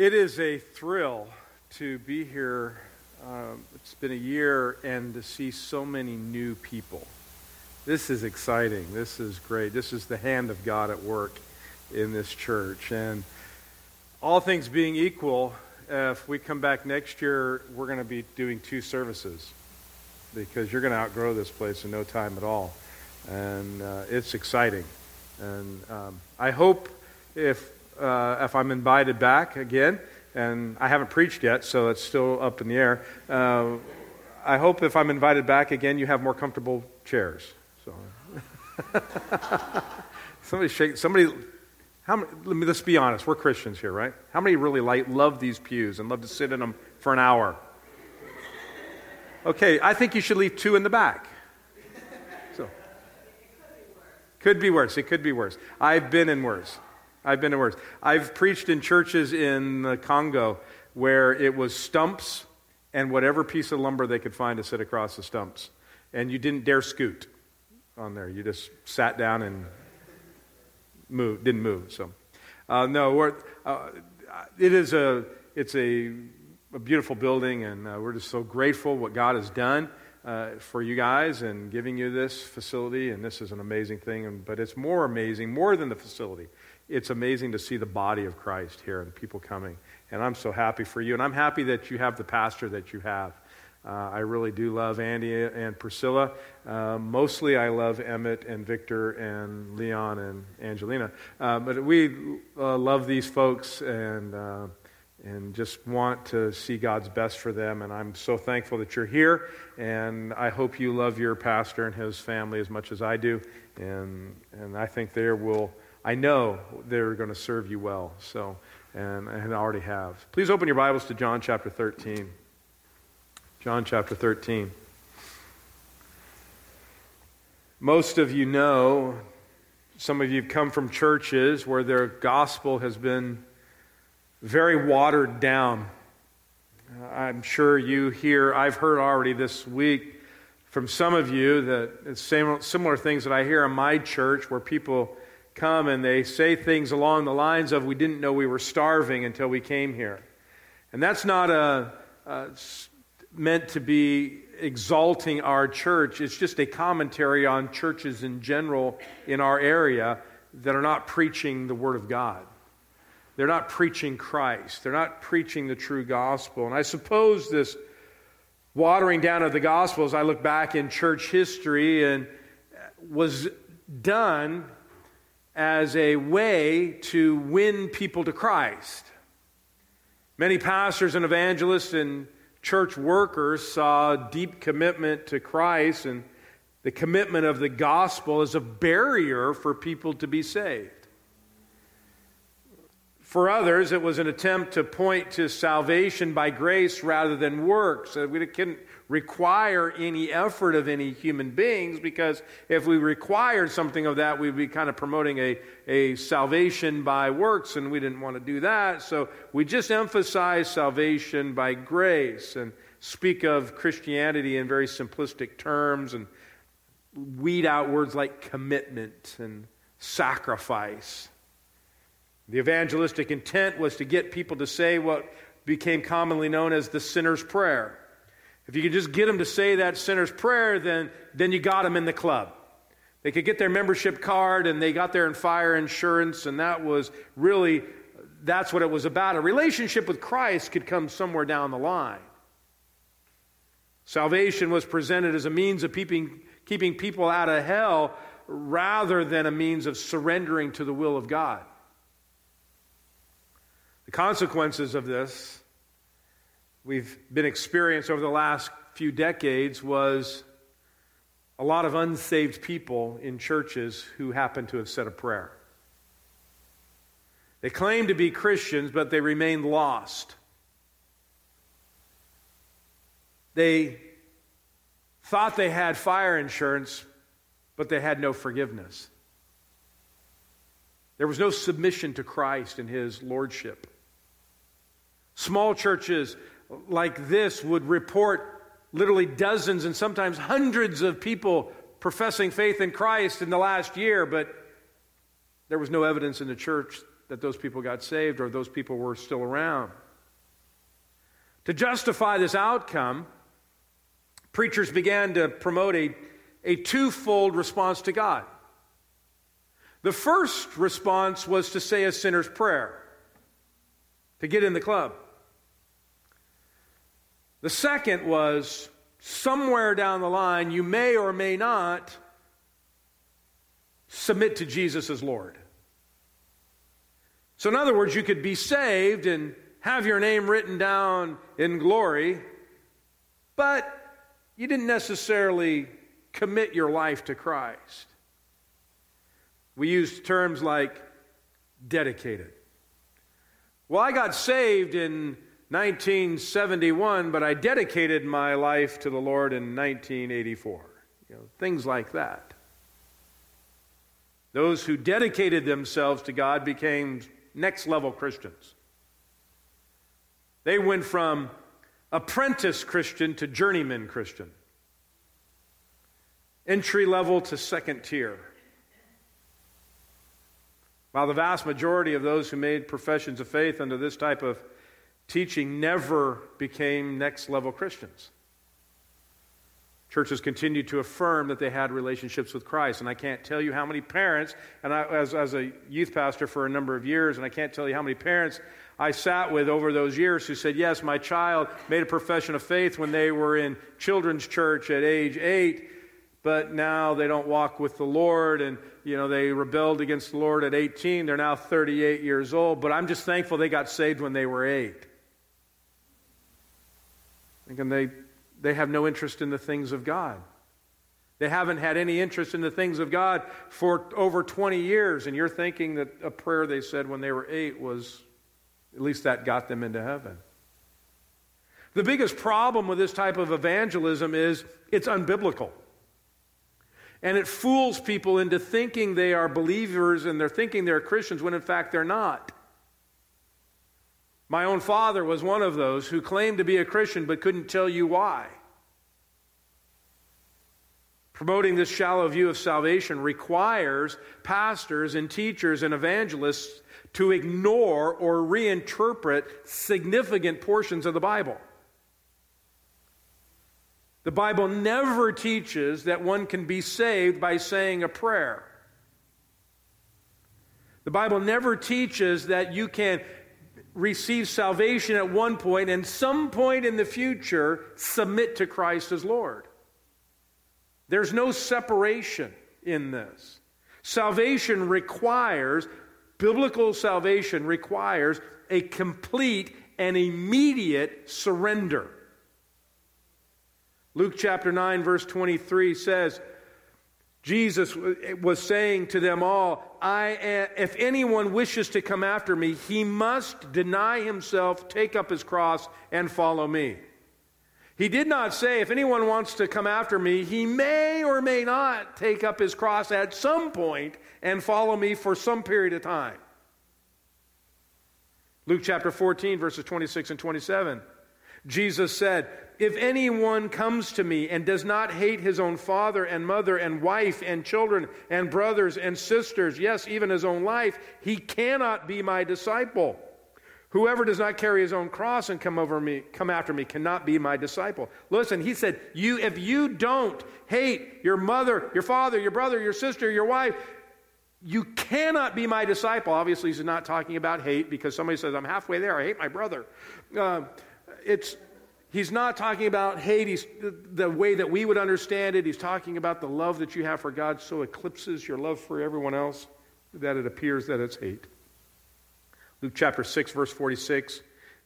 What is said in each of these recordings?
It is a thrill to be here. Um, it's been a year and to see so many new people. This is exciting. This is great. This is the hand of God at work in this church. And all things being equal, if we come back next year, we're going to be doing two services because you're going to outgrow this place in no time at all. And uh, it's exciting. And um, I hope if uh, if I'm invited back again, and I haven't preached yet, so it's still up in the air. Uh, I hope if I'm invited back again, you have more comfortable chairs. So, somebody shake. Somebody. How many, let me let's be honest. We're Christians here, right? How many really like love these pews and love to sit in them for an hour? Okay, I think you should leave two in the back. So, could be worse. It could be worse. I've been in worse. I've been in worse. I've preached in churches in the Congo where it was stumps and whatever piece of lumber they could find to sit across the stumps. And you didn't dare scoot on there. You just sat down and moved, didn't move. So, uh, no, uh, it is a, it's a, a beautiful building, and uh, we're just so grateful what God has done. Uh, for you guys and giving you this facility, and this is an amazing thing. And, but it's more amazing, more than the facility it's amazing to see the body of Christ here and people coming. And I'm so happy for you. And I'm happy that you have the pastor that you have. Uh, I really do love Andy and Priscilla. Uh, mostly, I love Emmett and Victor and Leon and Angelina. Uh, but we uh, love these folks and, uh, and just want to see God's best for them. And I'm so thankful that you're here. And I hope you love your pastor and his family as much as I do. And, and I think there will I know they're going to serve you well. So, and, I already have. Please open your Bibles to John chapter 13. John chapter 13. Most of you know, some of you have come from churches where their gospel has been very watered down. Uh, I'm sure you hear, I've heard already this week from some of you that similar things that I hear in my church where people come and they say things along the lines of, We didn't know we were starving until we came here. And that's not a, a meant to be exalting our church. It's just a commentary on churches in general in our area that are not preaching the Word of God. They're not preaching Christ. They're not preaching the true gospel. And I suppose this watering down of the gospel, as I look back in church history, and uh, was done as a way to win people to Christ. Many pastors and evangelists and church workers saw deep commitment to Christ and the commitment of the gospel as a barrier for people to be saved. For others, it was an attempt to point to salvation by grace rather than works. Uh, we couldn't require any effort of any human beings because if we required something of that, we'd be kind of promoting a, a salvation by works, and we didn't want to do that. So we just emphasize salvation by grace and speak of Christianity in very simplistic terms and weed out words like commitment and sacrifice. The evangelistic intent was to get people to say what became commonly known as the sinner's prayer. If you could just get them to say that sinner's prayer, then, then you got them in the club. They could get their membership card and they got their fire insurance, and that was really, that's what it was about. A relationship with Christ could come somewhere down the line. Salvation was presented as a means of keeping, keeping people out of hell rather than a means of surrendering to the will of God. The consequences of this we've been experienced over the last few decades was a lot of unsaved people in churches who happen to have said a prayer. They claim to be Christians, but they remain lost. They thought they had fire insurance, but they had no forgiveness. There was no submission to Christ and his lordship. Small churches like this would report literally dozens and sometimes hundreds of people professing faith in Christ in the last year, but there was no evidence in the church that those people got saved or those people were still around. To justify this outcome, preachers began to promote a, a twofold response to God. The first response was to say a sinner's prayer, to get in the club. The second was somewhere down the line, you may or may not submit to Jesus as Lord. So, in other words, you could be saved and have your name written down in glory, but you didn't necessarily commit your life to Christ. We use terms like dedicated. Well, I got saved in 1971, but I dedicated my life to the Lord in 1984. You know, things like that. Those who dedicated themselves to God became next level Christians. They went from apprentice Christian to journeyman Christian, entry level to second tier. While the vast majority of those who made professions of faith under this type of teaching never became next level Christians. Churches continued to affirm that they had relationships with Christ. And I can't tell you how many parents, and I, as, as a youth pastor for a number of years, and I can't tell you how many parents I sat with over those years who said, Yes, my child made a profession of faith when they were in children's church at age eight, but now they don't walk with the Lord, and you know they rebelled against the Lord at 18. They're now 38 years old, but I'm just thankful they got saved when they were eight. Thinking they they have no interest in the things of God. They haven't had any interest in the things of God for over 20 years, and you're thinking that a prayer they said when they were eight was, at least that got them into heaven. The biggest problem with this type of evangelism is it's unbiblical. And it fools people into thinking they are believers and they're thinking they're Christians when in fact they're not. My own father was one of those who claimed to be a Christian but couldn't tell you why. Promoting this shallow view of salvation requires pastors and teachers and evangelists to ignore or reinterpret significant portions of the Bible. The Bible never teaches that one can be saved by saying a prayer. The Bible never teaches that you can receive salvation at one point and some point in the future submit to Christ as Lord. There's no separation in this. Salvation requires, biblical salvation requires a complete and immediate surrender. Luke chapter 9, verse 23 says, Jesus was saying to them all, I if anyone wishes to come after me, he must deny himself, take up his cross, and follow me. He did not say, if anyone wants to come after me, he may or may not take up his cross at some point and follow me for some period of time. Luke chapter 14, verses 26 and 27. Jesus said, If anyone comes to me and does not hate his own father and mother and wife and children and brothers and sisters, yes, even his own life, he cannot be my disciple. Whoever does not carry his own cross and come over me, come after me, cannot be my disciple. Listen, he said, you, if you don't hate your mother, your father, your brother, your sister, your wife, you cannot be my disciple. Obviously, he's not talking about hate because somebody says, I'm halfway there. I hate my brother. Uh, it's, he's not talking about hate he's, the, way that we would understand it. He's talking about the love that you have for God so eclipses your love for everyone else that it appears that it's hate. Luke chapter 6, verse 46,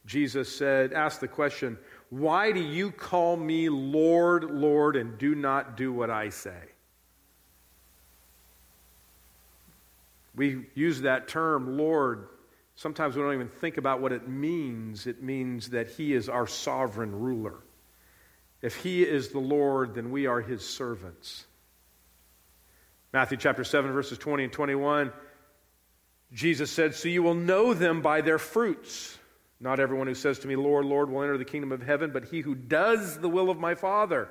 Jesus said, asked the question, Why do you call me Lord, Lord, and do not do what I say? We use that term, Lord, Sometimes we don't even think about what it means. It means that He is our sovereign ruler. If He is the Lord, then we are His servants. Matthew chapter 7, verses 20 and 21, Jesus said, So you will know them by their fruits. Not everyone who says to me, Lord, Lord, will enter the kingdom of heaven, but he who does the will of my Father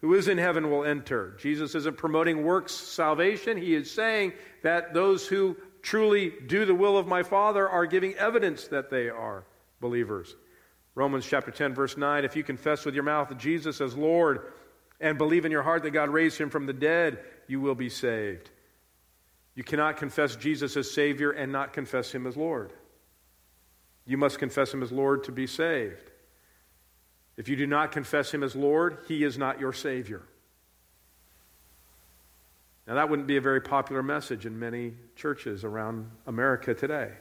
who is in heaven will enter. Jesus isn't promoting works salvation. He is saying that those who truly do the will of my Father are giving evidence that they are believers. Romans chapter 10, verse 9 If you confess with your mouth that Jesus as Lord and believe in your heart that God raised him from the dead, you will be saved. You cannot confess Jesus as Savior and not confess him as Lord. You must confess him as Lord to be saved. If you do not confess him as Lord, he is not your Savior. Now, that wouldn't be a very popular message in many churches around America today.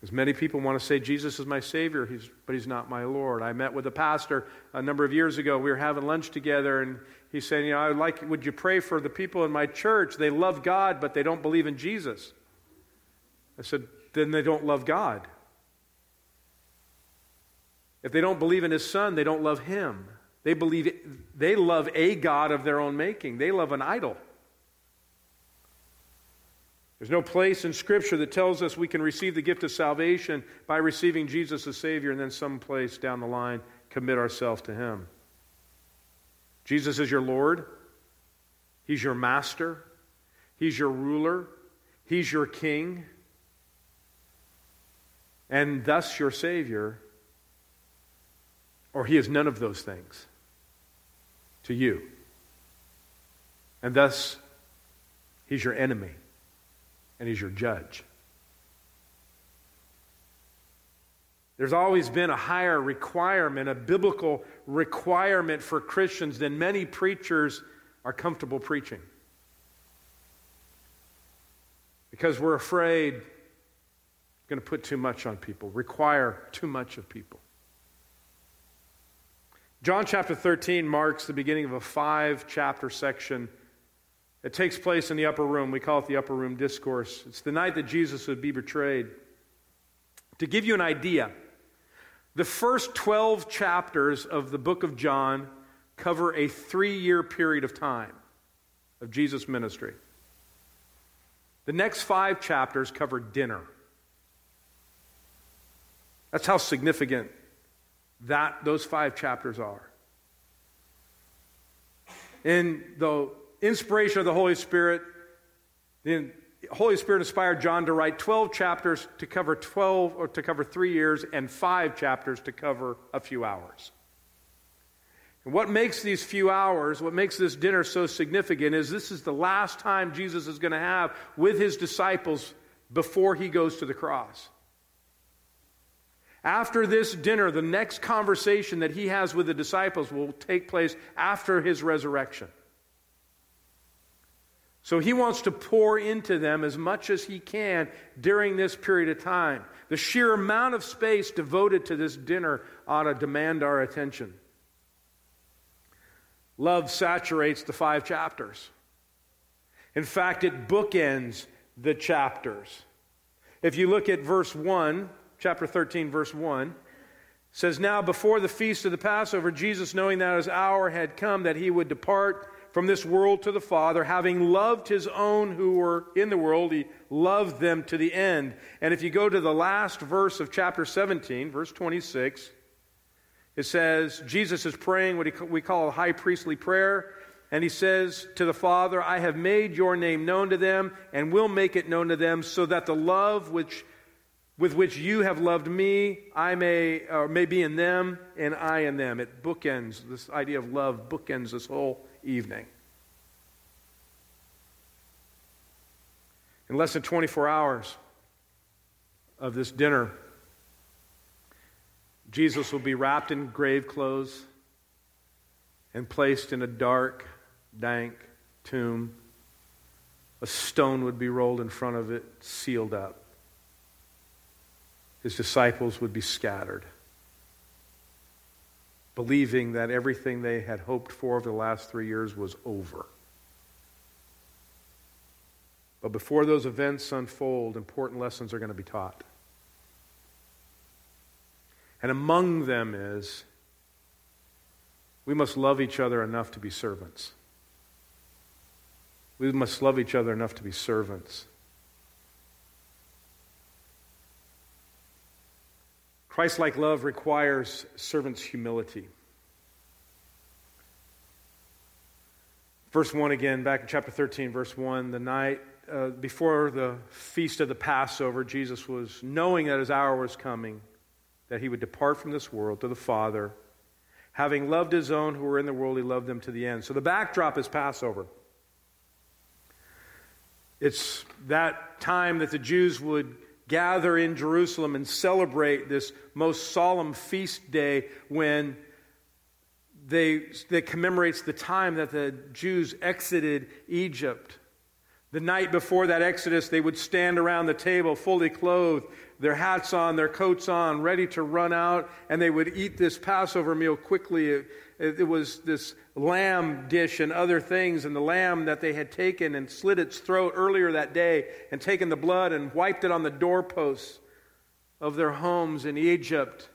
Because many people want to say, Jesus is my Savior, he's, but He's not my Lord. I met with a pastor a number of years ago. We were having lunch together, and he's saying, You know, I would like, would you pray for the people in my church? They love God, but they don't believe in Jesus. I said, Then they don't love God. If they don't believe in His Son, they don't love Him. They believe they love a God of their own making, they love an idol. There's no place in Scripture that tells us we can receive the gift of salvation by receiving Jesus as Savior and then someplace down the line commit ourselves to Him. Jesus is your Lord, He's your Master, He's your ruler, He's your King, and thus your Savior, or He is none of those things to you. And thus, He's your enemy and he's your judge. There's always been a higher requirement, a biblical requirement for Christians than many preachers are comfortable preaching. Because we're afraid going to put too much on people, require too much of people. John chapter 13 marks the beginning of a five chapter section it takes place in the upper room. We call it the upper room discourse. It's the night that Jesus would be betrayed. To give you an idea, the first 12 chapters of the book of John cover a three year period of time of Jesus' ministry. The next five chapters cover dinner. That's how significant that those five chapters are. In the inspiration of the Holy Spirit, the Holy Spirit inspired John to write 12 chapters to cover 12 or to cover 3 years and 5 chapters to cover a few hours. And what makes these few hours, what makes this dinner so significant is this is the last time Jesus is going to have with his disciples before he goes to the cross. After this dinner, the next conversation that he has with the disciples will take place after his resurrection. So he wants to pour into them as much as he can during this period of time. The sheer amount of space devoted to this dinner ought to demand our attention. Love saturates the five chapters. In fact, it bookends the chapters. If you look at verse 1, chapter 13, verse 1, says, Now before the feast of the Passover, Jesus, knowing that his hour had come that he would depart from this world to the Father, having loved his own who were in the world, he loved them to the end. And if you go to the last verse of chapter 17, verse 26, it says, Jesus is praying what we call a high priestly prayer. And he says to the Father, I have made your name known to them and will make it known to them so that the love which, with which you have loved me, I may, or may be in them and I in them. It bookends, this idea of love bookends this whole evening. In less than 24 hours of this dinner, Jesus will be wrapped in grave clothes and placed in a dark, dank tomb. A stone would be rolled in front of it, sealed up. His disciples would be scattered believing that everything they had hoped for over the last three years was over. But before those events unfold, important lessons are going to be taught. And among them is we must love each other enough to be servants. We must love each other enough to be servants. Christ like love requires servant's humility. Verse 1 again, back in chapter 13, verse 1 the night uh, before the feast of the Passover, Jesus was knowing that his hour was coming, that he would depart from this world to the Father. Having loved his own who were in the world, he loved them to the end. So the backdrop is Passover. It's that time that the Jews would gather in Jerusalem and celebrate this most solemn feast day when they, that commemorates the time that the Jews exited Egypt. The night before that exodus, they would stand around the table fully clothed, their hats on, their coats on, ready to run out, and they would eat this Passover meal quickly. It, it, was this lamb dish and other things, and the lamb that they had taken and slit its throat earlier that day, and taken the blood and wiped it on the doorposts of their homes in Egypt.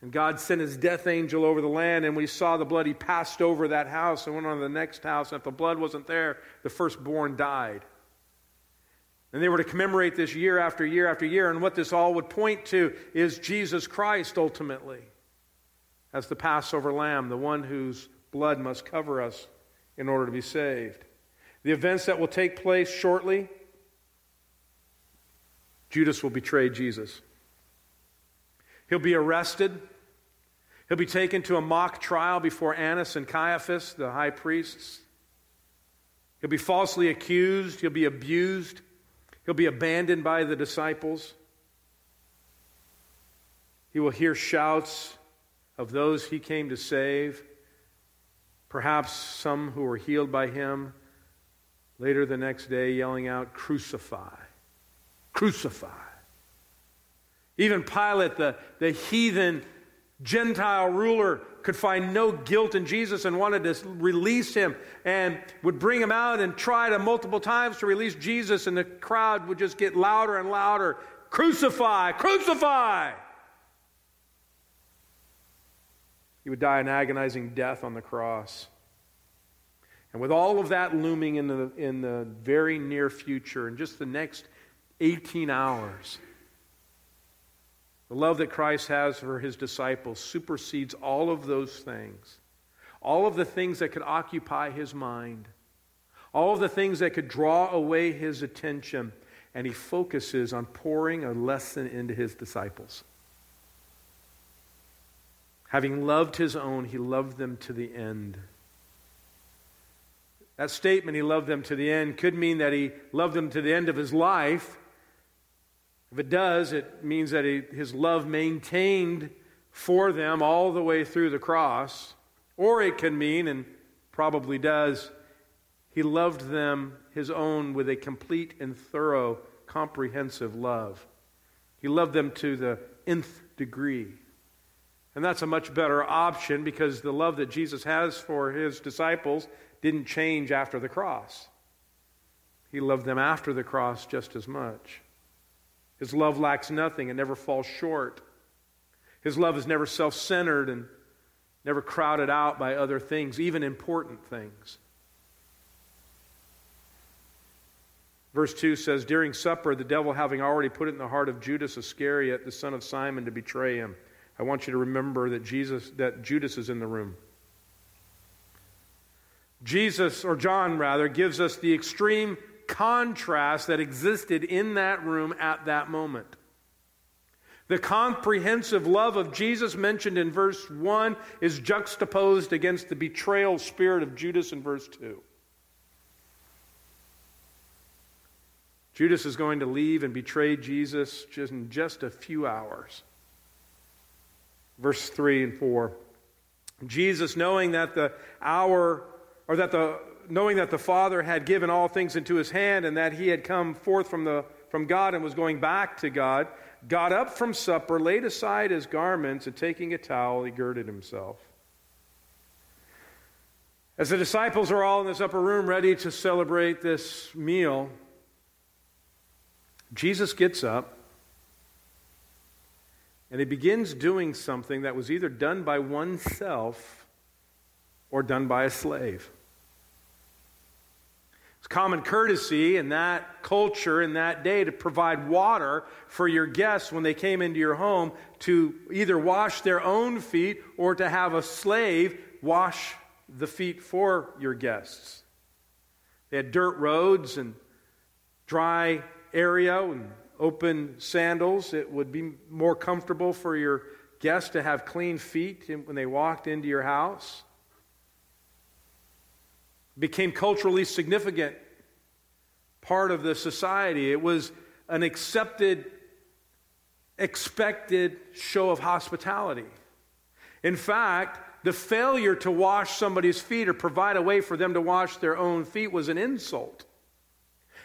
And God sent his death angel over the land, and we saw the blood. He passed over that house and went on to the next house. And if the blood wasn't there, the firstborn died. And they were to commemorate this year after year after year. And what this all would point to is Jesus Christ ultimately as the Passover lamb, the one whose blood must cover us in order to be saved. The events that will take place shortly Judas will betray Jesus. He'll be arrested. He'll be taken to a mock trial before Annas and Caiaphas, the high priests. He'll be falsely accused. He'll be abused. He'll be abandoned by the disciples. He will hear shouts of those he came to save, perhaps some who were healed by him. Later the next day, yelling out, Crucify! Crucify! Even Pilate, the, the heathen Gentile ruler, could find no guilt in Jesus and wanted to release him and would bring him out and try to multiple times to release Jesus, and the crowd would just get louder and louder Crucify! Crucify! He would die an agonizing death on the cross. And with all of that looming in the, in the very near future, in just the next 18 hours, the love that Christ has for his disciples supersedes all of those things. All of the things that could occupy his mind. All of the things that could draw away his attention. And he focuses on pouring a lesson into his disciples. Having loved his own, he loved them to the end. That statement, he loved them to the end, could mean that he loved them to the end of his life if it does, it means that he, his love maintained for them all the way through the cross. Or it can mean, and probably does, he loved them his own with a complete and thorough, comprehensive love. He loved them to the nth degree. And that's a much better option because the love that Jesus has for his disciples didn't change after the cross. He loved them after the cross just as much. His love lacks nothing and never falls short. His love is never self centered and never crowded out by other things, even important things. Verse 2 says, During supper, the devil having already put it in the heart of Judas Iscariot, the son of Simon, to betray him. I want you to remember that Jesus that Judas is in the room. Jesus, or John rather, gives us the extreme contrast that existed in that room at that moment. The comprehensive love of Jesus mentioned in verse 1 is juxtaposed against the betrayal spirit of Judas in verse 2. Judas is going to leave and betray Jesus just in just a few hours. Verse 3 and 4. Jesus, knowing that the hour, or that the knowing that the Father had given all things into his hand and that he had come forth from, the, from God and was going back to God, got up from supper, laid aside his garments, and taking a towel, he girded himself. As the disciples are all in this upper room ready to celebrate this meal, Jesus gets up and he begins doing something that was either done by oneself or done by a slave. Common courtesy in that culture, in that day, to provide water for your guests when they came into your home to either wash their own feet or to have a slave wash the feet for your guests. They had dirt roads and dry area and open sandals. It would be more comfortable for your guests to have clean feet when they walked into your house. Became culturally significant part of the society. It was an accepted, expected show of hospitality. In fact, the failure to wash somebody's feet or provide a way for them to wash their own feet was an insult.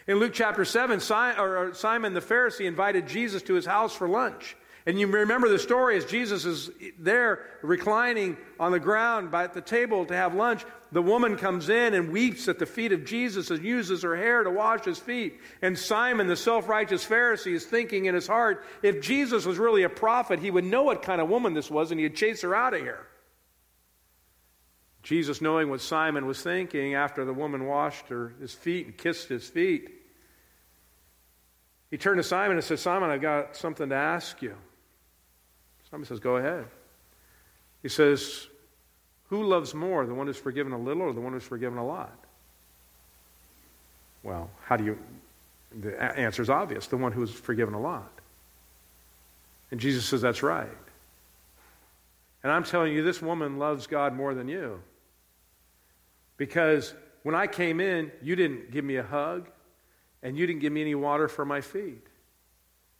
In Luke chapter 7, Simon the Pharisee invited Jesus to his house for lunch. And you remember the story as Jesus is there reclining on the ground by the table to have lunch. The woman comes in and weeps at the feet of Jesus and uses her hair to wash his feet. And Simon, the self righteous Pharisee, is thinking in his heart if Jesus was really a prophet, he would know what kind of woman this was and he'd chase her out of here. Jesus, knowing what Simon was thinking after the woman washed her, his feet and kissed his feet, he turned to Simon and said, Simon, I've got something to ask you. Simon says, Go ahead. He says, Who loves more, the one who's forgiven a little or the one who's forgiven a lot? Well, how do you. The answer is obvious the one who's forgiven a lot. And Jesus says, That's right. And I'm telling you, this woman loves God more than you. Because when I came in, you didn't give me a hug and you didn't give me any water for my feet.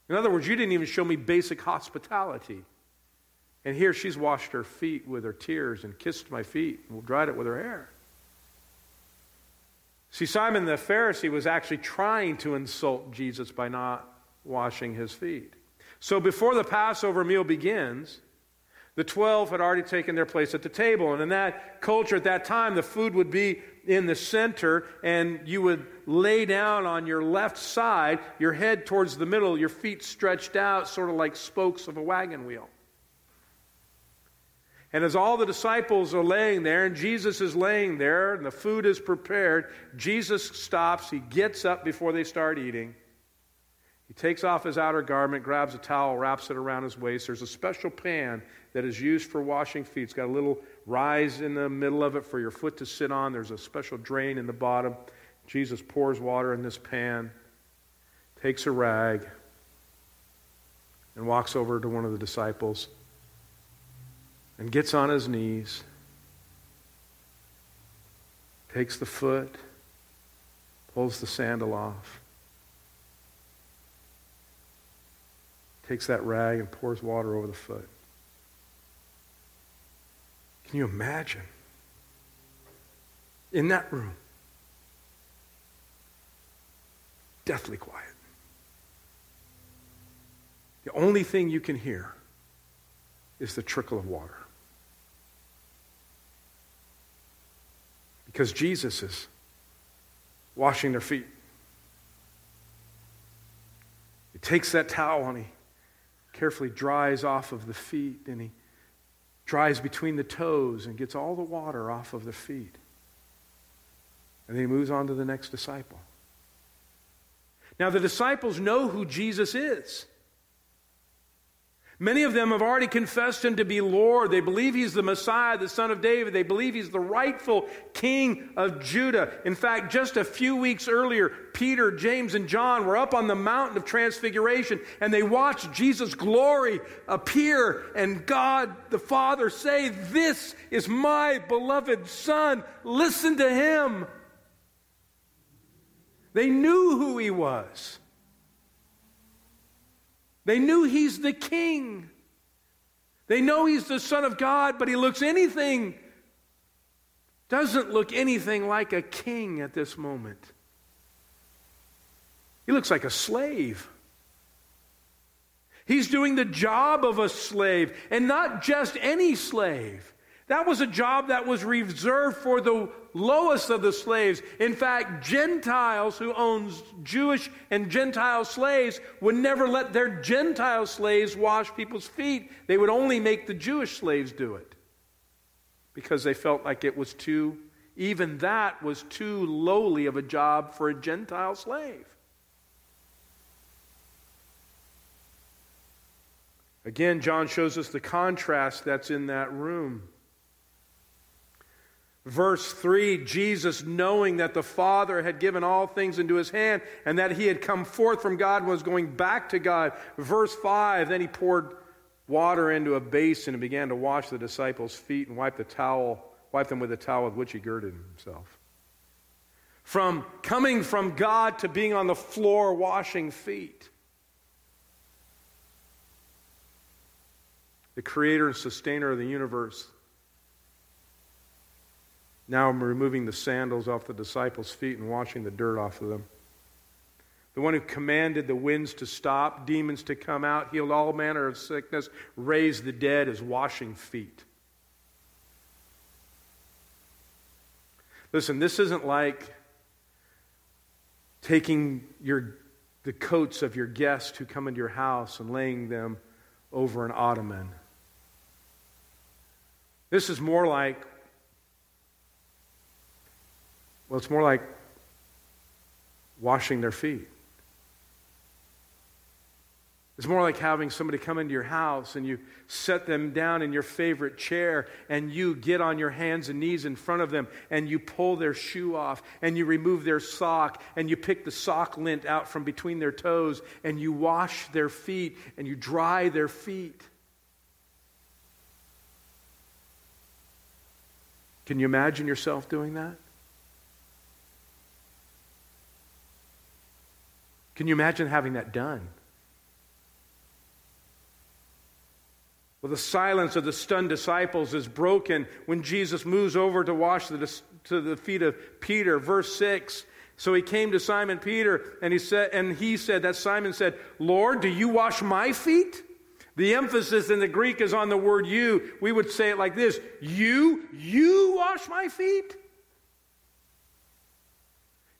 In other words, you didn't even show me basic hospitality. And here she's washed her feet with her tears and kissed my feet and dried it with her hair. See, Simon the Pharisee was actually trying to insult Jesus by not washing his feet. So before the Passover meal begins, the 12 had already taken their place at the table. And in that culture at that time, the food would be in the center, and you would lay down on your left side, your head towards the middle, your feet stretched out, sort of like spokes of a wagon wheel. And as all the disciples are laying there, and Jesus is laying there, and the food is prepared, Jesus stops. He gets up before they start eating. He takes off his outer garment, grabs a towel, wraps it around his waist. There's a special pan that is used for washing feet. It's got a little rise in the middle of it for your foot to sit on. There's a special drain in the bottom. Jesus pours water in this pan, takes a rag, and walks over to one of the disciples and gets on his knees, takes the foot, pulls the sandal off, takes that rag and pours water over the foot. Can you imagine? In that room, deathly quiet. The only thing you can hear is the trickle of water. Because Jesus is washing their feet. He takes that towel and he carefully dries off of the feet and he dries between the toes and gets all the water off of the feet. And then he moves on to the next disciple. Now, the disciples know who Jesus is. Many of them have already confessed him to be Lord. They believe he's the Messiah, the son of David. They believe he's the rightful king of Judah. In fact, just a few weeks earlier, Peter, James, and John were up on the mountain of transfiguration and they watched Jesus' glory appear and God the Father say, This is my beloved Son. Listen to him. They knew who he was. They knew he's the king. They know he's the Son of God, but he looks anything, doesn't look anything like a king at this moment. He looks like a slave. He's doing the job of a slave, and not just any slave. That was a job that was reserved for the lowest of the slaves. In fact, Gentiles who owned Jewish and Gentile slaves would never let their Gentile slaves wash people's feet. They would only make the Jewish slaves do it because they felt like it was too, even that was too lowly of a job for a Gentile slave. Again, John shows us the contrast that's in that room. Verse 3 Jesus, knowing that the Father had given all things into his hand and that he had come forth from God and was going back to God. Verse 5 Then he poured water into a basin and began to wash the disciples' feet and wipe the towel, wipe them with the towel with which he girded himself. From coming from God to being on the floor washing feet. The creator and sustainer of the universe now I'm removing the sandals off the disciples' feet and washing the dirt off of them. The one who commanded the winds to stop, demons to come out, healed all manner of sickness, raised the dead is washing feet. Listen, this isn't like taking your, the coats of your guests who come into your house and laying them over an ottoman. This is more like well, it's more like washing their feet. It's more like having somebody come into your house and you set them down in your favorite chair and you get on your hands and knees in front of them and you pull their shoe off and you remove their sock and you pick the sock lint out from between their toes and you wash their feet and you dry their feet. Can you imagine yourself doing that? Can you imagine having that done? Well, the silence of the stunned disciples is broken when Jesus moves over to wash the, to the feet of Peter. Verse 6. So he came to Simon Peter and he said, and he said, that Simon said, Lord, do you wash my feet? The emphasis in the Greek is on the word you. We would say it like this You, you wash my feet?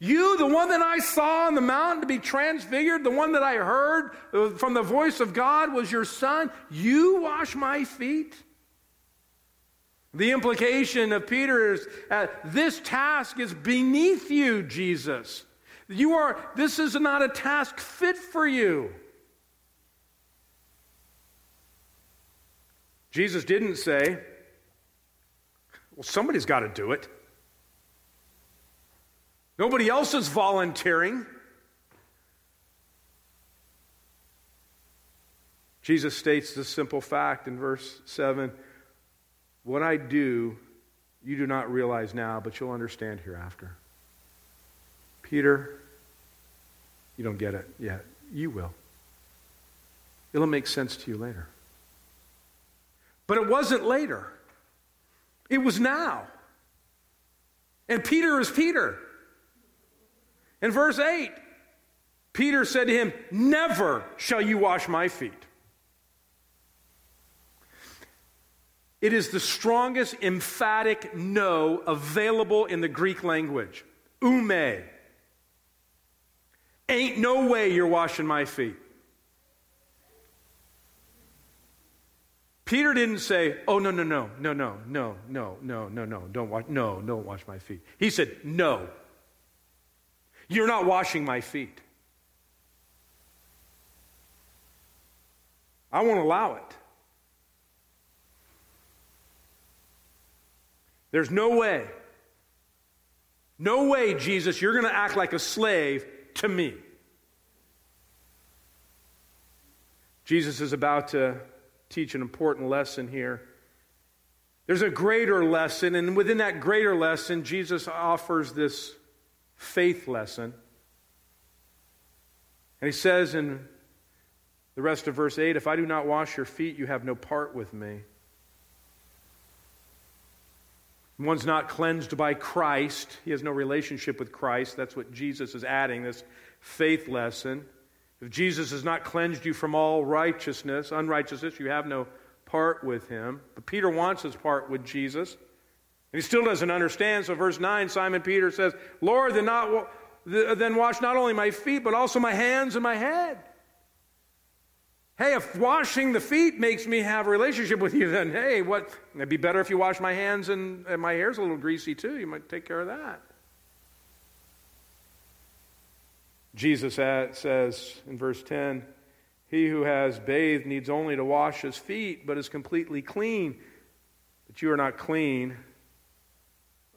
You, the one that I saw on the mountain to be transfigured, the one that I heard from the voice of God was your son, you wash my feet? The implication of Peter is uh, this task is beneath you, Jesus. You are, this is not a task fit for you. Jesus didn't say, well, somebody's got to do it. Nobody else is volunteering. Jesus states this simple fact in verse 7 What I do, you do not realize now, but you'll understand hereafter. Peter, you don't get it yet. You will. It'll make sense to you later. But it wasn't later, it was now. And Peter is Peter. In verse 8, Peter said to him, Never shall you wash my feet. It is the strongest emphatic no available in the Greek language. Ou me. Ain't no way you're washing my feet. Peter didn't say, Oh, no, no, no, no, no, no, no, no, no, no, don't wash, no, don't wash my feet. He said, No. You're not washing my feet. I won't allow it. There's no way. No way, Jesus, you're going to act like a slave to me. Jesus is about to teach an important lesson here. There's a greater lesson, and within that greater lesson, Jesus offers this faith lesson. And he says in the rest of verse 8 If I do not wash your feet, you have no part with me. One's not cleansed by Christ. He has no relationship with Christ. That's what Jesus is adding, this faith lesson. If Jesus has not cleansed you from all righteousness, unrighteousness, you have no part with him. But Peter wants his part with Jesus. And he still doesn't understand. So, verse 9, Simon Peter says, Lord, then, not, then wash not only my feet, but also my hands and my head. Hey, if washing the feet makes me have a relationship with you, then hey, what? It'd be better if you wash my hands and, and my hair's a little greasy too. You might take care of that. Jesus says in verse 10 He who has bathed needs only to wash his feet, but is completely clean. But you are not clean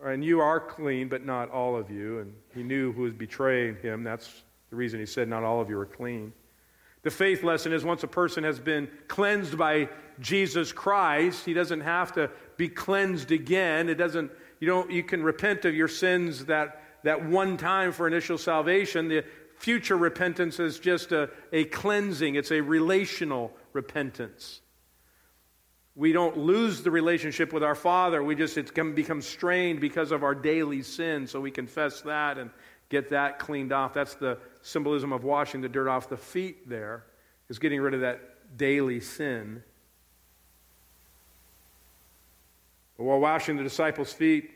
and you are clean, but not all of you. And he knew who was betraying him. That's the reason he said, Not all of you are clean. The faith lesson is once a person has been cleansed by Jesus Christ, he doesn't have to be cleansed again. It doesn't, you don't, you can repent of your sins that, that one time for initial salvation. The future repentance is just a, a cleansing, it's a relational repentance. We don't lose the relationship with our Father. We just, it's become strained because of our daily sin. So we confess that and get that cleaned off. That's the symbolism of washing the dirt off the feet there, is getting rid of that daily sin. But while washing the disciples' feet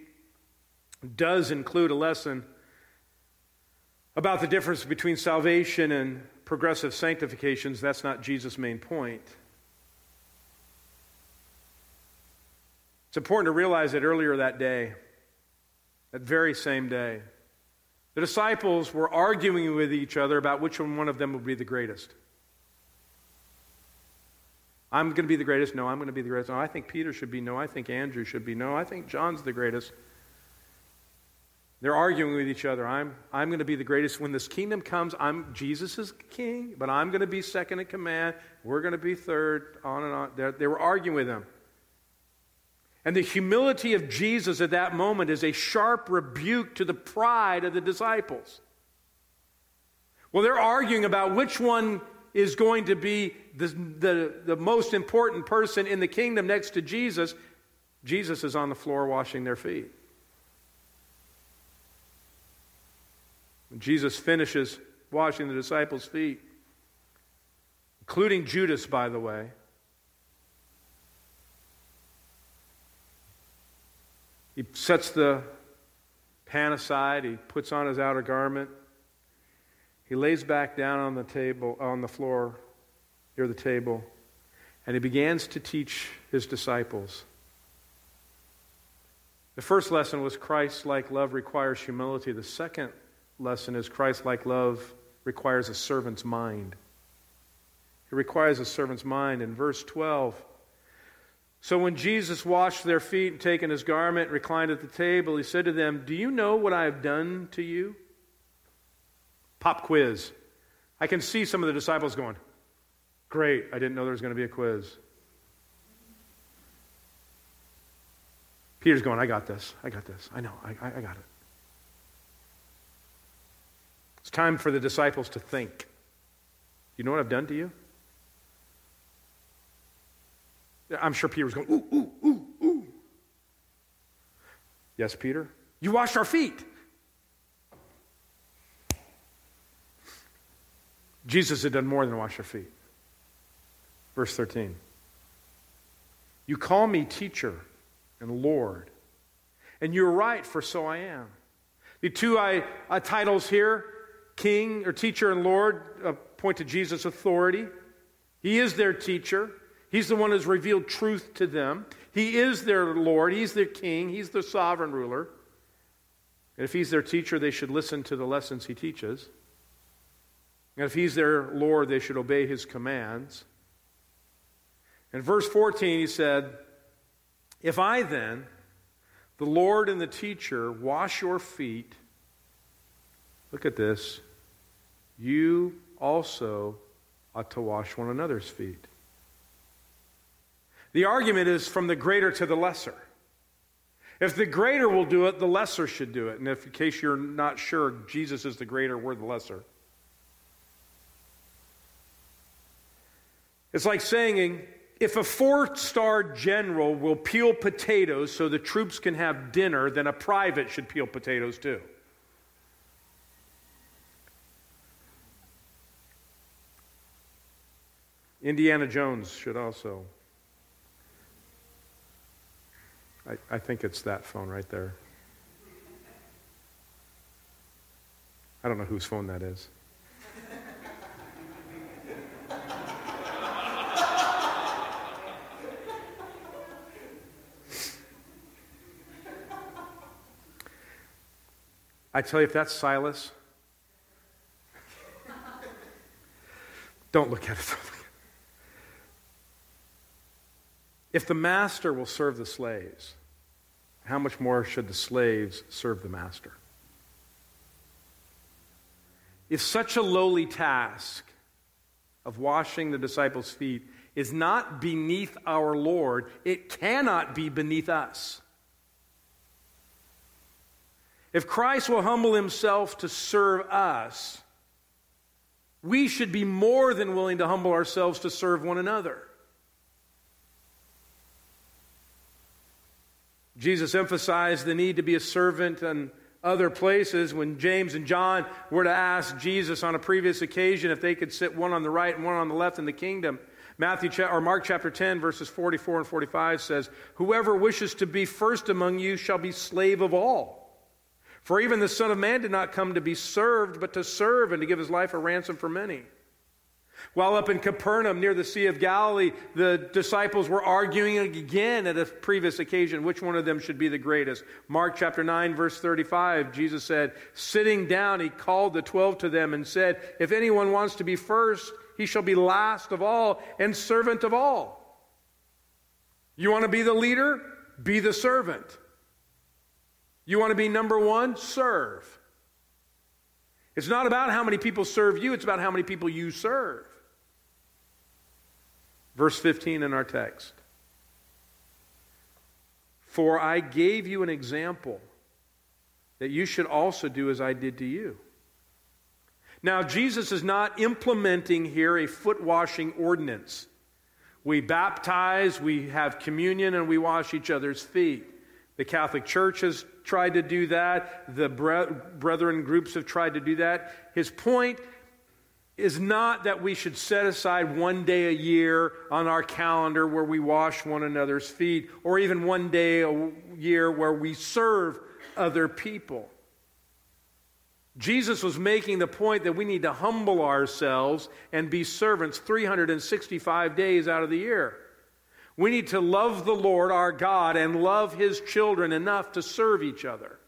does include a lesson about the difference between salvation and progressive sanctifications, that's not Jesus' main point. It's important to realize that earlier that day, that very same day, the disciples were arguing with each other about which one of them would be the greatest. I'm going to be the greatest. No, I'm going to be the greatest. No, I think Peter should be. No, I think Andrew should be. No, I think John's the greatest. They're arguing with each other. I'm, I'm going to be the greatest. When this kingdom comes, I'm Jesus is king, but I'm going to be second in command. We're going to be third, on and on. They're, they were arguing with them. And the humility of Jesus at that moment is a sharp rebuke to the pride of the disciples. Well, they're arguing about which one is going to be the, the, the most important person in the kingdom next to Jesus. Jesus is on the floor washing their feet. When Jesus finishes washing the disciples' feet, including Judas, by the way, He sets the pan aside, he puts on his outer garment. He lays back down on the table on the floor near the table, and he begins to teach his disciples. The first lesson was Christ like love requires humility. The second lesson is Christ like love requires a servant's mind. It requires a servant's mind. In verse 12, so when Jesus washed their feet and taken his garment, reclined at the table, he said to them, Do you know what I have done to you? Pop quiz. I can see some of the disciples going, Great, I didn't know there was going to be a quiz. Peter's going, I got this. I got this. I know. I, I, I got it. It's time for the disciples to think. You know what I've done to you? I'm sure Peter was going, ooh, ooh, ooh, ooh. Yes, Peter? You washed our feet. Jesus had done more than wash our feet. Verse 13. You call me teacher and Lord, and you're right, for so I am. The two I, uh, titles here, king or teacher and Lord, uh, point to Jesus' authority. He is their teacher. He's the one who's revealed truth to them. He is their Lord. He's their king. He's the sovereign ruler. And if he's their teacher, they should listen to the lessons he teaches. And if he's their Lord, they should obey his commands. In verse 14, he said, If I then, the Lord and the teacher, wash your feet, look at this, you also ought to wash one another's feet. The argument is from the greater to the lesser. If the greater will do it, the lesser should do it. And if, in case you're not sure, Jesus is the greater, we're the lesser. It's like saying, if a four star general will peel potatoes so the troops can have dinner, then a private should peel potatoes too. Indiana Jones should also. I, I think it's that phone right there. I don't know whose phone that is. I tell you, if that's Silas, don't look at it. If the master will serve the slaves, How much more should the slaves serve the master? If such a lowly task of washing the disciples' feet is not beneath our Lord, it cannot be beneath us. If Christ will humble himself to serve us, we should be more than willing to humble ourselves to serve one another. Jesus emphasized the need to be a servant in other places when James and John were to ask Jesus on a previous occasion if they could sit one on the right and one on the left in the kingdom. Matthew or Mark chapter 10 verses 44 and 45 says, "Whoever wishes to be first among you shall be slave of all." For even the Son of Man did not come to be served, but to serve and to give his life a ransom for many. While up in Capernaum near the Sea of Galilee, the disciples were arguing again at a previous occasion which one of them should be the greatest. Mark chapter 9, verse 35, Jesus said, Sitting down, he called the twelve to them and said, If anyone wants to be first, he shall be last of all and servant of all. You want to be the leader? Be the servant. You want to be number one? Serve. It's not about how many people serve you, it's about how many people you serve. Verse 15 in our text. For I gave you an example that you should also do as I did to you. Now, Jesus is not implementing here a foot washing ordinance. We baptize, we have communion, and we wash each other's feet. The Catholic Church has tried to do that. The brethren groups have tried to do that. His point is not that we should set aside one day a year on our calendar where we wash one another's feet, or even one day a year where we serve other people. Jesus was making the point that we need to humble ourselves and be servants 365 days out of the year. We need to love the Lord our God and love His children enough to serve each other.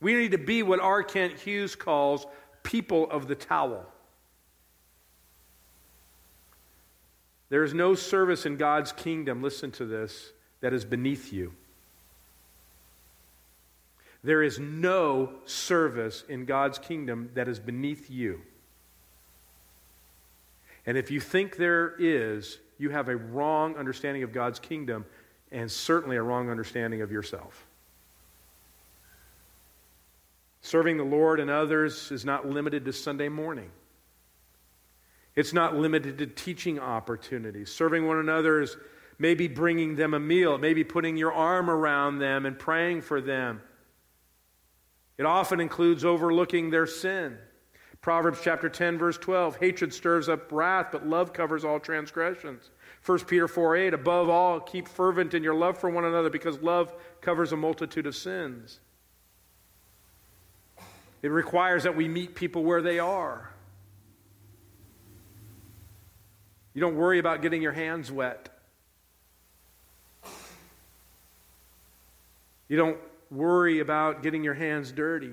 We need to be what R. Kent Hughes calls people of the towel. There is no service in God's kingdom, listen to this, that is beneath you. There is no service in God's kingdom that is beneath you. And if you think there is, you have a wrong understanding of God's kingdom and certainly a wrong understanding of yourself. Serving the Lord and others is not limited to Sunday morning. It's not limited to teaching opportunities. Serving one another is maybe bringing them a meal, maybe putting your arm around them and praying for them. It often includes overlooking their sin. Proverbs chapter 10 verse 12, hatred stirs up wrath, but love covers all transgressions. 1 Peter 4 8, above all, keep fervent in your love for one another because love covers a multitude of sins. It requires that we meet people where they are. You don't worry about getting your hands wet. You don't worry about getting your hands dirty.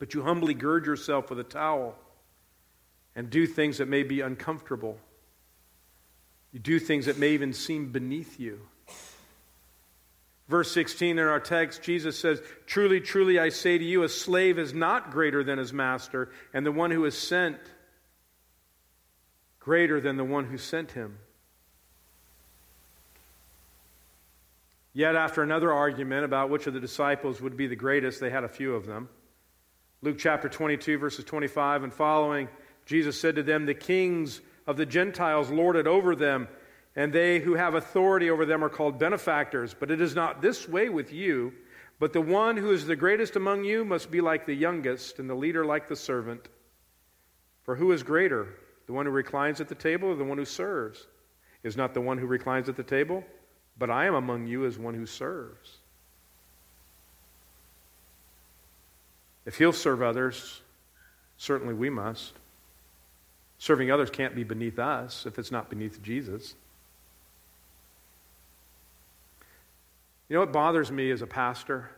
But you humbly gird yourself with a towel and do things that may be uncomfortable. You do things that may even seem beneath you. Verse 16 in our text, Jesus says, Truly, truly, I say to you, a slave is not greater than his master, and the one who is sent greater than the one who sent him. Yet, after another argument about which of the disciples would be the greatest, they had a few of them. Luke chapter 22, verses 25 and following, Jesus said to them, The kings of the Gentiles lord it over them, and they who have authority over them are called benefactors. But it is not this way with you. But the one who is the greatest among you must be like the youngest, and the leader like the servant. For who is greater, the one who reclines at the table or the one who serves? Is not the one who reclines at the table? But I am among you as one who serves. If he'll serve others, certainly we must. Serving others can't be beneath us if it's not beneath Jesus. You know what bothers me as a pastor?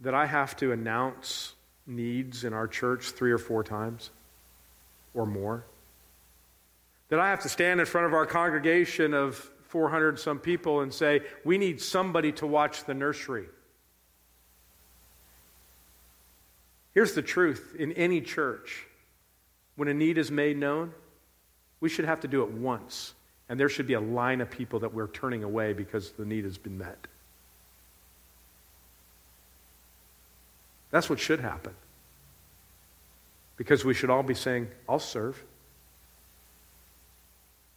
That I have to announce needs in our church three or four times or more. That I have to stand in front of our congregation of 400 some people and say, we need somebody to watch the nursery. Here's the truth in any church when a need is made known, we should have to do it once. And there should be a line of people that we're turning away because the need has been met. That's what should happen. Because we should all be saying, I'll serve.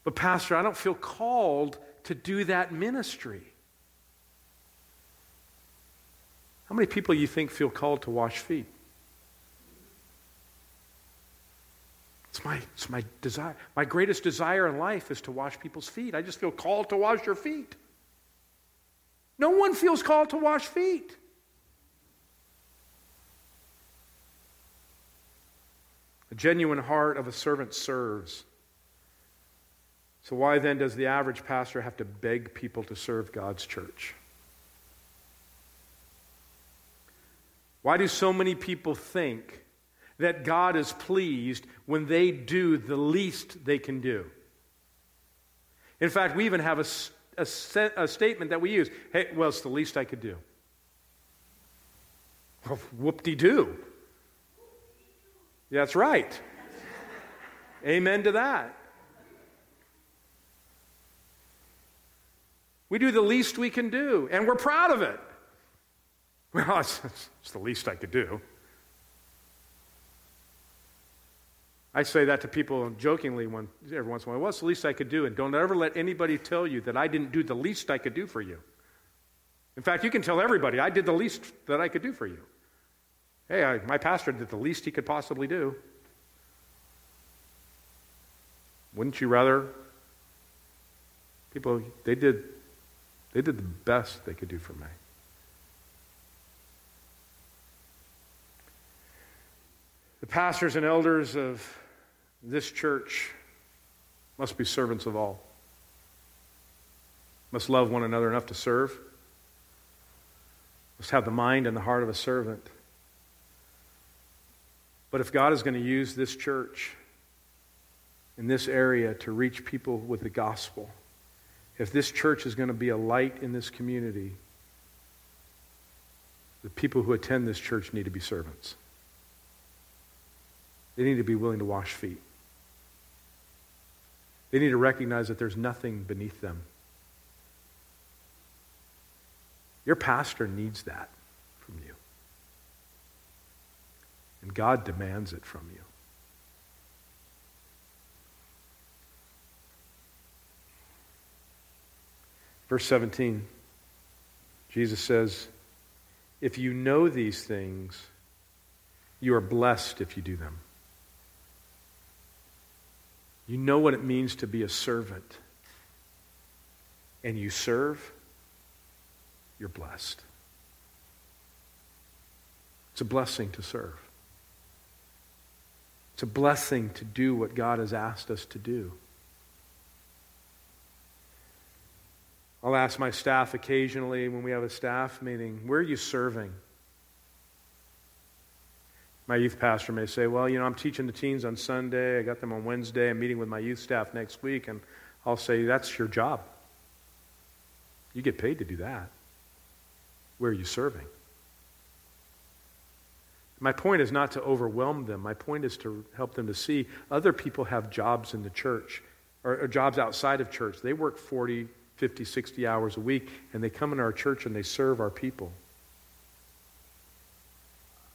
But, Pastor, I don't feel called to do that ministry. How many people you think feel called to wash feet? It's my, it's my desire. My greatest desire in life is to wash people's feet. I just feel called to wash your feet. No one feels called to wash feet. Genuine heart of a servant serves. So, why then does the average pastor have to beg people to serve God's church? Why do so many people think that God is pleased when they do the least they can do? In fact, we even have a, a, a statement that we use hey, well, it's the least I could do. Well, whoop de doo. That's right. Amen to that. We do the least we can do, and we're proud of it. Well, it's, it's, the least I could do. I say that to people jokingly when, every once in a while. What's the least I could do? And don't ever let anybody tell you that I didn't do the least I could do for you. In fact, you can tell everybody I did the least that I could do for you. Hey, I, my pastor did the least he could possibly do. Wouldn't you rather? People, they did, they did the best they could do for me. The pastors and elders of this church must be servants of all, must love one another enough to serve, must have the mind and the heart of a servant. But if God is going to use this church in this area to reach people with the gospel, if this church is going to be a light in this community, the people who attend this church need to be servants. They need to be willing to wash feet. They need to recognize that there's nothing beneath them. Your pastor needs that from you. And God demands it from you. Verse 17, Jesus says, If you know these things, you are blessed if you do them. You know what it means to be a servant, and you serve, you're blessed. It's a blessing to serve. It's a blessing to do what God has asked us to do. I'll ask my staff occasionally when we have a staff meeting, where are you serving? My youth pastor may say, Well, you know, I'm teaching the teens on Sunday. I got them on Wednesday. I'm meeting with my youth staff next week. And I'll say, That's your job. You get paid to do that. Where are you serving? My point is not to overwhelm them. My point is to help them to see other people have jobs in the church or, or, jobs outside of church. They work 40, 50, 60 hours a week, and they come into our church and they serve our people.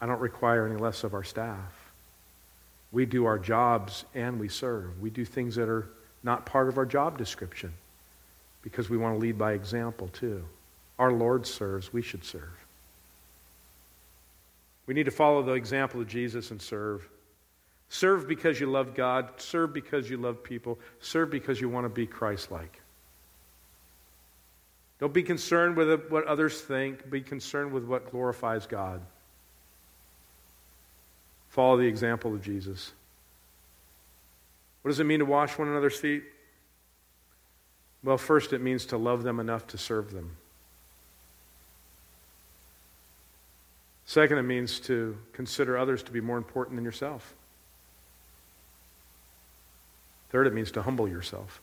I don't require any less of our staff. We do our jobs and we serve. We do things that are not part of our job description because we want to lead by example too. Our Lord serves, we should serve. We need to follow the example of Jesus and serve. Serve because you love God. Serve because you love people. Serve because you want to be Christ like. Don't be concerned with what others think, be concerned with what glorifies God. Follow the example of Jesus. What does it mean to wash one another's feet? Well, first, it means to love them enough to serve them. Second, it means to consider others to be more important than yourself. Third, it means to humble yourself.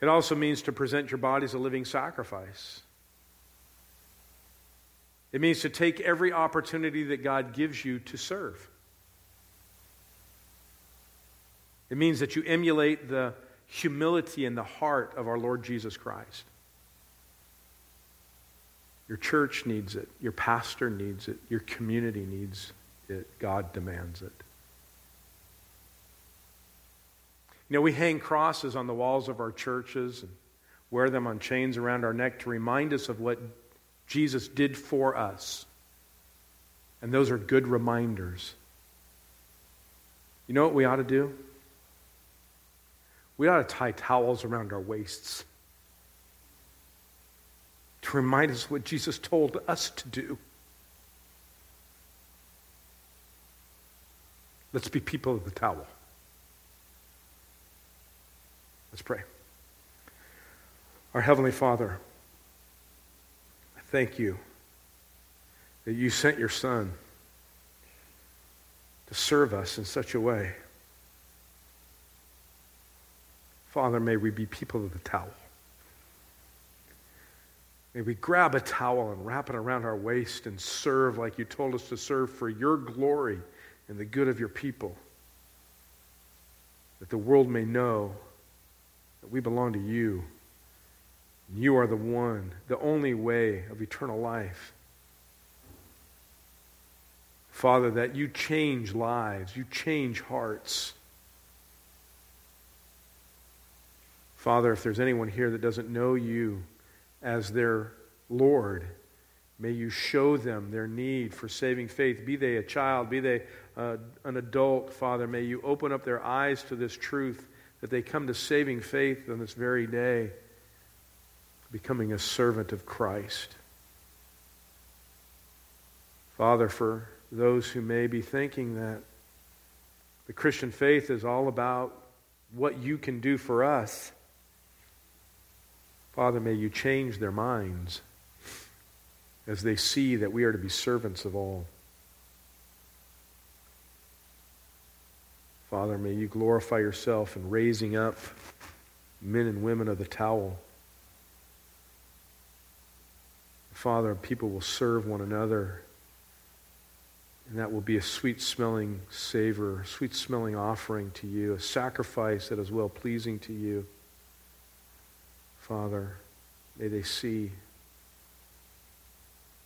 It also means to present your body as a living sacrifice. It means to take every opportunity that God gives you to serve. It means that you emulate the humility and the heart of our Lord Jesus Christ. Your church needs it. Your pastor needs it. Your community needs it. God demands it. You know, we hang crosses on the walls of our churches and wear them on chains around our neck to remind us of what Jesus did for us. And those are good reminders. You know what we ought to do? We ought to tie towels around our waists to remind us what Jesus told us to do. Let's be people of the towel. Let's pray. Our Heavenly Father, I thank you that you sent your Son to serve us in such a way. Father, may we be people of the towel. May we grab a towel and wrap it around our waist and serve like you told us to serve for your glory and the good of your people. That the world may know that we belong to you. And you are the one, the only way of eternal life. Father, that you change lives, you change hearts. Father, if there's anyone here that doesn't know you as their Lord, may you show them their need for saving faith. Be they a child, be they uh, an adult, Father, may you open up their eyes to this truth that they come to saving faith on this very day, becoming a servant of Christ. Father, for those who may be thinking that the Christian faith is all about what you can do for us, Father, may you change their minds as they see that we are to be servants of all. Father, may you glorify yourself in raising up men and women of the towel. Father, people will serve one another, and that will be a sweet smelling savor, sweet smelling offering to you, a sacrifice that is well pleasing to you. Father, may they see,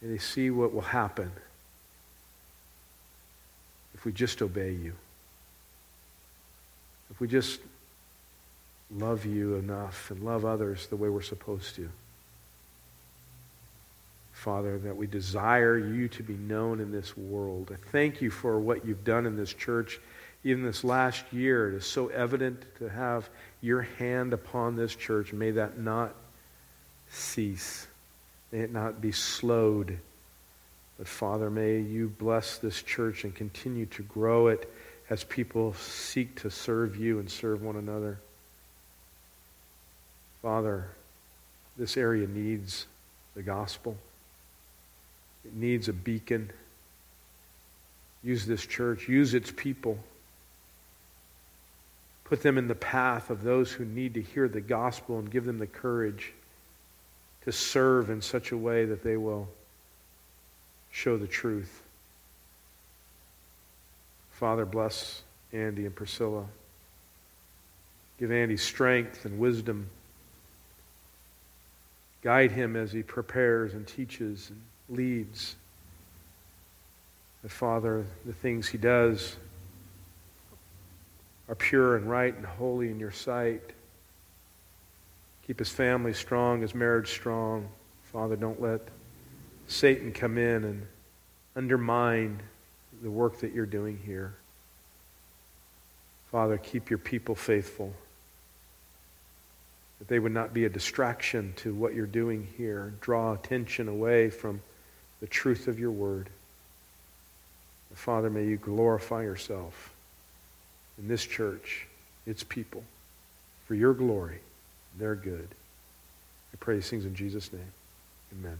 may they see what will happen if we just obey you if we just love you enough and love others the way we're supposed to. Father, that we desire you to be known in this world. I thank you for what you've done in this church, even this last year. It is so evident to have your hand upon this church. May that not cease. May it not be slowed. But Father, may you bless this church and continue to grow it as people seek to serve you and serve one another. Father, this area needs the gospel. It needs a beacon. Use this church, use its people. Put them in the path of those who need to hear the gospel and give them the courage to serve in such a way that they will show the truth. Father, bless Andy and Priscilla. Give Andy strength and wisdom. Guide him as he prepares and teaches and leads. That, Father, the things he does are pure and right and holy in your sight. Keep his family strong, his marriage strong. Father, don't let Satan come in and undermine the work that you're doing here. Father, keep your people faithful. That they would not be a distraction to what you're doing here. Draw attention away from the truth of your word. Father, may you glorify yourself in this church, its people, for your glory, their good. I pray these things in Jesus' name. Amen.